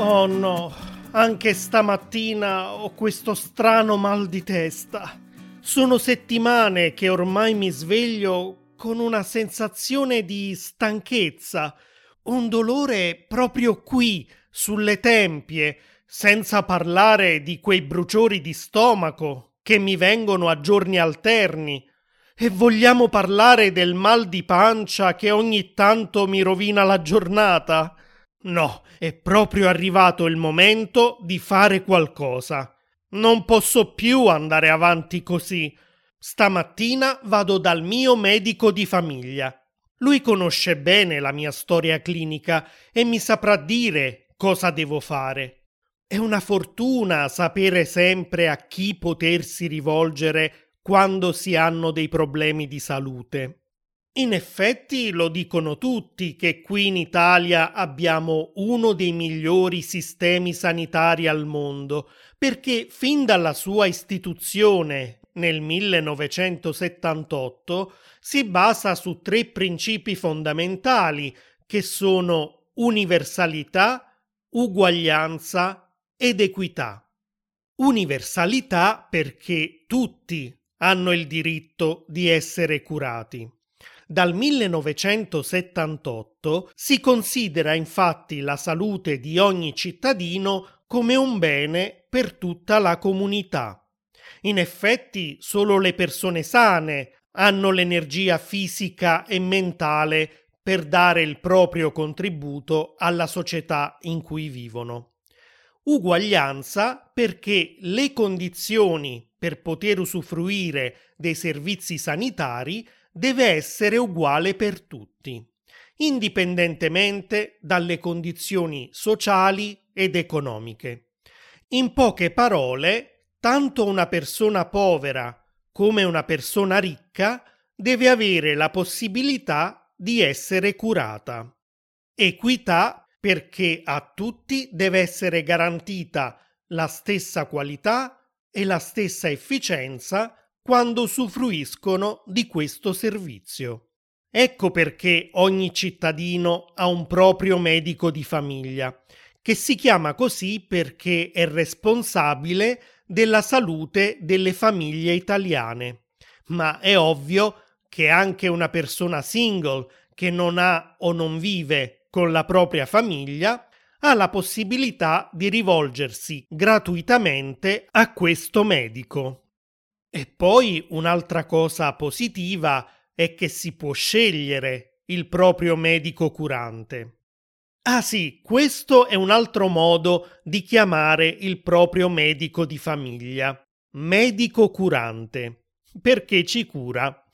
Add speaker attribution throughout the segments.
Speaker 1: Oh no, anche stamattina ho questo strano mal di testa. Sono settimane che ormai mi sveglio con una sensazione di stanchezza, un dolore proprio qui, sulle tempie, senza parlare di quei bruciori di stomaco che mi vengono a giorni alterni. E vogliamo parlare del mal di pancia che ogni tanto mi rovina la giornata? No, è proprio arrivato il momento di fare qualcosa. Non posso più andare avanti così. Stamattina vado dal mio medico di famiglia. Lui conosce bene la mia storia clinica e mi saprà dire cosa devo fare. È una fortuna sapere sempre a chi potersi rivolgere quando si hanno dei problemi di salute. In effetti lo dicono tutti che qui in Italia abbiamo uno dei migliori sistemi sanitari al mondo, perché fin dalla sua istituzione nel 1978 si basa su tre principi fondamentali che sono universalità, uguaglianza ed equità. Universalità perché tutti hanno il diritto di essere curati. Dal 1978 si considera infatti la salute di ogni cittadino come un bene per tutta la comunità. In effetti solo le persone sane hanno l'energia fisica e mentale per dare il proprio contributo alla società in cui vivono. Uguaglianza perché le condizioni per poter usufruire dei servizi sanitari deve essere uguale per tutti, indipendentemente dalle condizioni sociali ed economiche. In poche parole, tanto una persona povera come una persona ricca deve avere la possibilità di essere curata. Equità perché a tutti deve essere garantita la stessa qualità e la stessa efficienza quando usufruiscono di questo servizio. Ecco perché ogni cittadino ha un proprio medico di famiglia, che si chiama così perché è responsabile della salute delle famiglie italiane. Ma è ovvio che anche una persona single che non ha o non vive con la propria famiglia ha la possibilità di rivolgersi gratuitamente a questo medico. E poi un'altra cosa positiva è che si può scegliere il proprio medico curante. Ah sì, questo è un altro modo di chiamare il proprio medico di famiglia. Medico curante, perché ci cura,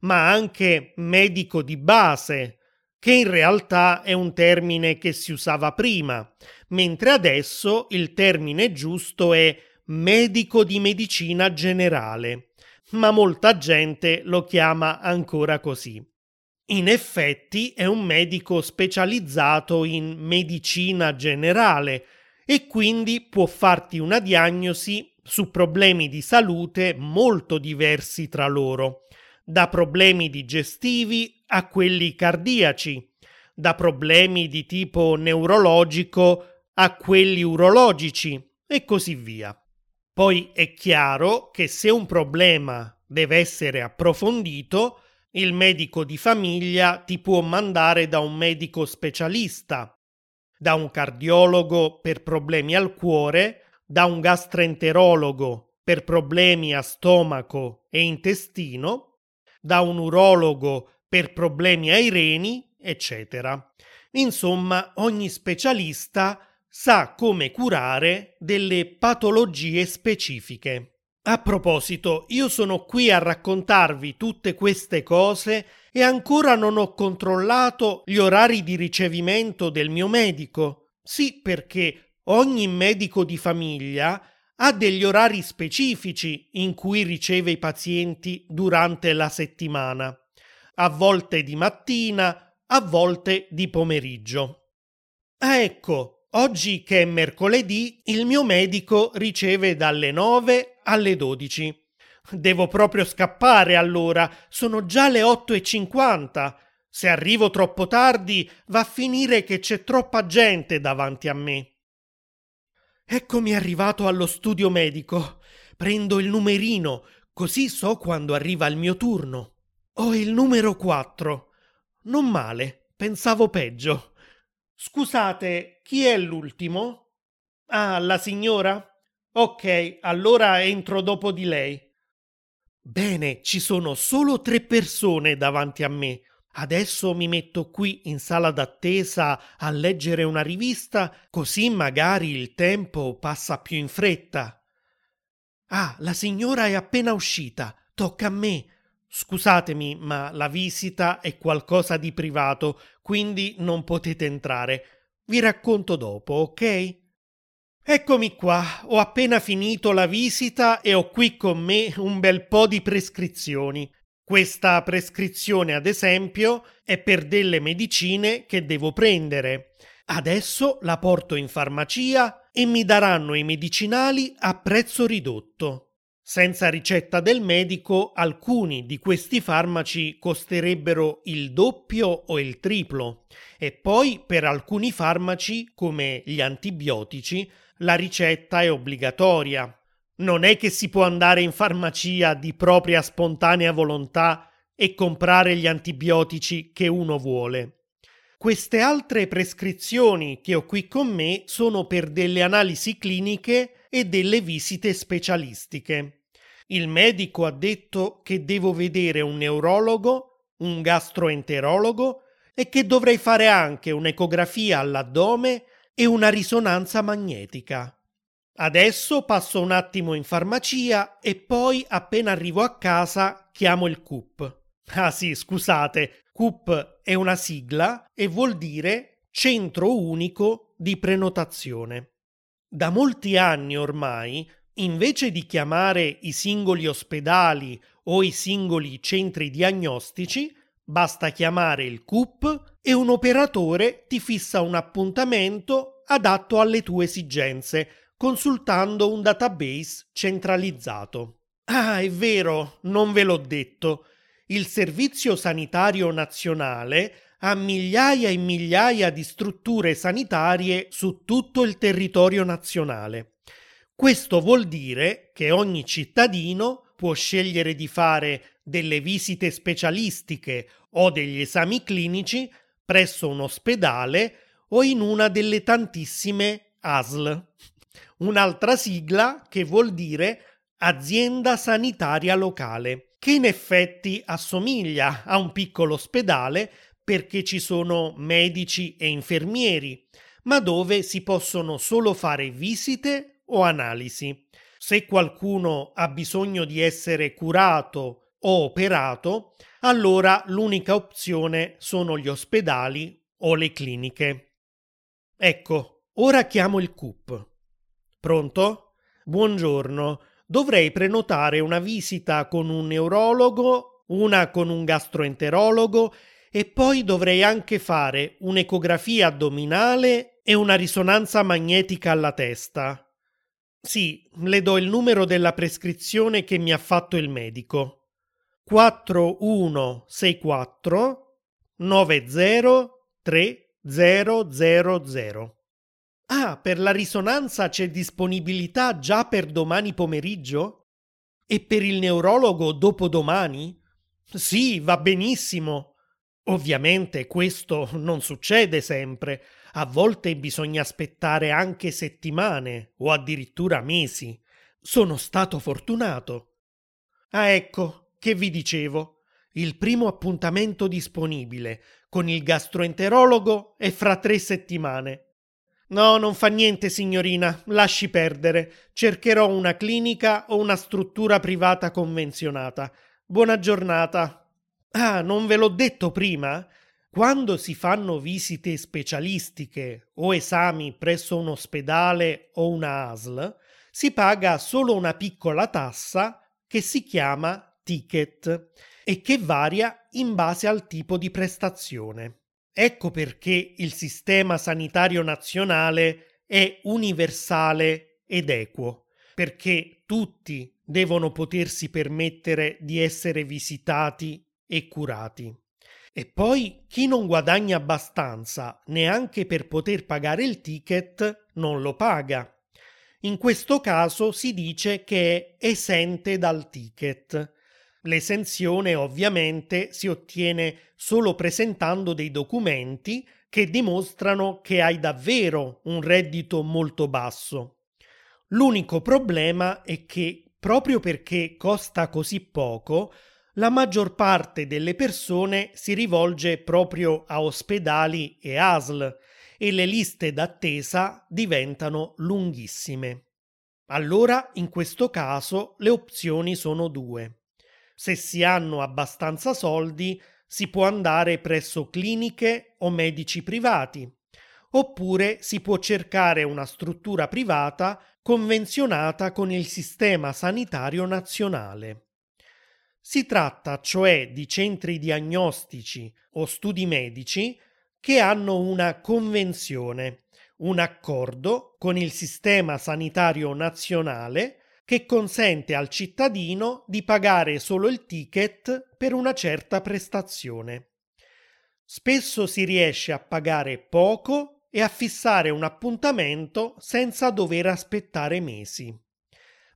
Speaker 1: ma anche medico di base, che in realtà è un termine che si usava prima, mentre adesso il termine giusto è medico di medicina generale, ma molta gente lo chiama ancora così. In effetti è un medico specializzato in medicina generale e quindi può farti una diagnosi su problemi di salute molto diversi tra loro, da problemi digestivi a quelli cardiaci, da problemi di tipo neurologico a quelli urologici e così via. Poi è chiaro che se un problema deve essere approfondito, il medico di famiglia ti può mandare da un medico specialista, da un cardiologo per problemi al cuore, da un gastroenterologo per problemi a stomaco e intestino, da un urologo per problemi ai reni, eccetera. Insomma, ogni specialista sa come curare delle patologie specifiche. A proposito, io sono qui a raccontarvi tutte queste cose e ancora non ho controllato gli orari di ricevimento del mio medico. Sì, perché ogni medico di famiglia ha degli orari specifici in cui riceve i pazienti durante la settimana, a volte di mattina, a volte di pomeriggio. Ah, ecco, Oggi che è mercoledì, il mio medico riceve dalle 9 alle 12. Devo proprio scappare allora, sono già le 8.50. Se arrivo troppo tardi, va a finire che c'è troppa gente davanti a me. Eccomi arrivato allo studio medico. Prendo il numerino, così so quando arriva il mio turno. Ho il numero 4. Non male, pensavo peggio. Scusate, chi è l'ultimo? Ah, la signora? Ok, allora entro dopo di lei. Bene, ci sono solo tre persone davanti a me. Adesso mi metto qui in sala d'attesa a leggere una rivista, così magari il tempo passa più in fretta. Ah, la signora è appena uscita. Tocca a me. Scusatemi, ma la visita è qualcosa di privato, quindi non potete entrare. Vi racconto dopo, ok? Eccomi qua, ho appena finito la visita e ho qui con me un bel po' di prescrizioni. Questa prescrizione, ad esempio, è per delle medicine che devo prendere. Adesso la porto in farmacia e mi daranno i medicinali a prezzo ridotto. Senza ricetta del medico, alcuni di questi farmaci costerebbero il doppio o il triplo e poi per alcuni farmaci, come gli antibiotici, la ricetta è obbligatoria. Non è che si può andare in farmacia di propria spontanea volontà e comprare gli antibiotici che uno vuole. Queste altre prescrizioni che ho qui con me sono per delle analisi cliniche e delle visite specialistiche. Il medico ha detto che devo vedere un neurologo, un gastroenterologo e che dovrei fare anche un'ecografia all'addome e una risonanza magnetica. Adesso passo un attimo in farmacia e poi appena arrivo a casa chiamo il CUP. Ah sì, scusate, CUP è una sigla e vuol dire Centro Unico di Prenotazione. Da molti anni ormai, invece di chiamare i singoli ospedali o i singoli centri diagnostici, basta chiamare il CUP e un operatore ti fissa un appuntamento adatto alle tue esigenze, consultando un database centralizzato. Ah, è vero, non ve l'ho detto. Il Servizio Sanitario Nazionale ha migliaia e migliaia di strutture sanitarie su tutto il territorio nazionale. Questo vuol dire che ogni cittadino può scegliere di fare delle visite specialistiche o degli esami clinici presso un ospedale o in una delle tantissime ASL. Un'altra sigla che vuol dire azienda sanitaria locale, che in effetti assomiglia a un piccolo ospedale perché ci sono medici e infermieri, ma dove si possono solo fare visite o analisi. Se qualcuno ha bisogno di essere curato o operato, allora l'unica opzione sono gli ospedali o le cliniche. Ecco, ora chiamo il CUP. Pronto? Buongiorno. Dovrei prenotare una visita con un neurologo, una con un gastroenterologo e poi dovrei anche fare un'ecografia addominale e una risonanza magnetica alla testa. Sì, le do il numero della prescrizione che mi ha fatto il medico. 4164 903000. Ah, per la risonanza c'è disponibilità già per domani pomeriggio? E per il neurologo dopodomani? Sì, va benissimo. Ovviamente questo non succede sempre. A volte bisogna aspettare anche settimane o addirittura mesi. Sono stato fortunato. Ah, ecco, che vi dicevo, il primo appuntamento disponibile con il gastroenterologo è fra tre settimane. No, non fa niente, signorina, lasci perdere. Cercherò una clinica o una struttura privata convenzionata. Buona giornata. Ah, non ve l'ho detto prima? Quando si fanno visite specialistiche o esami presso un ospedale o una ASL, si paga solo una piccola tassa che si chiama ticket e che varia in base al tipo di prestazione. Ecco perché il sistema sanitario nazionale è universale ed equo, perché tutti devono potersi permettere di essere visitati e curati. E poi chi non guadagna abbastanza neanche per poter pagare il ticket non lo paga. In questo caso si dice che è esente dal ticket. L'esenzione ovviamente si ottiene solo presentando dei documenti che dimostrano che hai davvero un reddito molto basso. L'unico problema è che proprio perché costa così poco, la maggior parte delle persone si rivolge proprio a ospedali e ASL e le liste d'attesa diventano lunghissime. Allora, in questo caso, le opzioni sono due. Se si hanno abbastanza soldi, si può andare presso cliniche o medici privati, oppure si può cercare una struttura privata convenzionata con il sistema sanitario nazionale. Si tratta cioè di centri diagnostici o studi medici che hanno una convenzione, un accordo con il sistema sanitario nazionale che consente al cittadino di pagare solo il ticket per una certa prestazione. Spesso si riesce a pagare poco e a fissare un appuntamento senza dover aspettare mesi.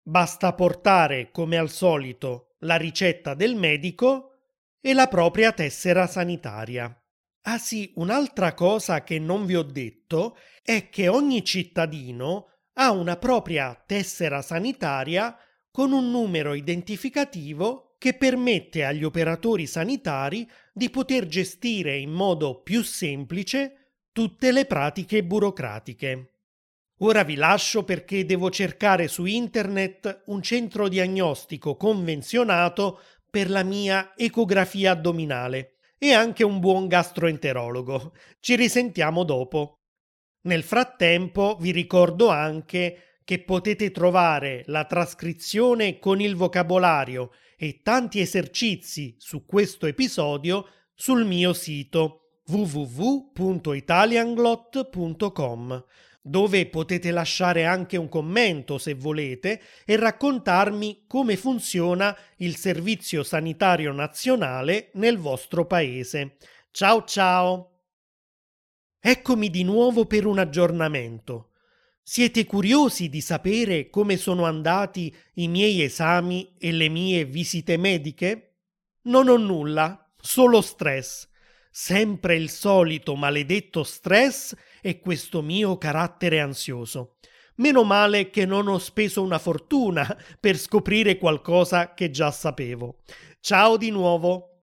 Speaker 1: Basta portare, come al solito, la ricetta del medico e la propria tessera sanitaria. Ah sì, un'altra cosa che non vi ho detto è che ogni cittadino ha una propria tessera sanitaria con un numero identificativo che permette agli operatori sanitari di poter gestire in modo più semplice tutte le pratiche burocratiche. Ora vi lascio perché devo cercare su internet un centro diagnostico convenzionato per la mia ecografia addominale e anche un buon gastroenterologo. Ci risentiamo dopo. Nel frattempo vi ricordo anche che potete trovare la trascrizione con il vocabolario e tanti esercizi su questo episodio sul mio sito www.italianglot.com dove potete lasciare anche un commento se volete e raccontarmi come funziona il Servizio Sanitario Nazionale nel vostro paese. Ciao ciao! Eccomi di nuovo per un aggiornamento. Siete curiosi di sapere come sono andati i miei esami e le mie visite mediche? Non ho nulla, solo stress. Sempre il solito maledetto stress e questo mio carattere ansioso. Meno male che non ho speso una fortuna per scoprire qualcosa che già sapevo. Ciao di nuovo.